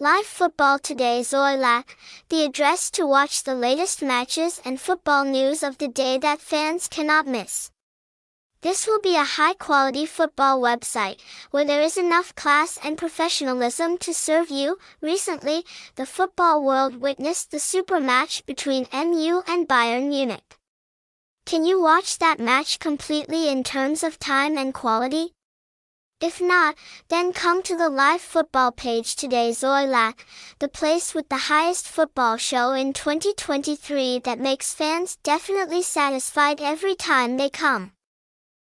Live Football Today Xôi Lạc, the address to watch the latest matches and football news of the day that fans cannot miss. This will be a high quality football website where there is enough class and professionalism to serve you. Recently, the football world witnessed the super match between MU and Bayern Munich. Can you watch that match completely in terms of time and quality? If not, then come to the live football page today Xôi Lạc, the place with the highest football show in 2023 that makes fans definitely satisfied every time they come.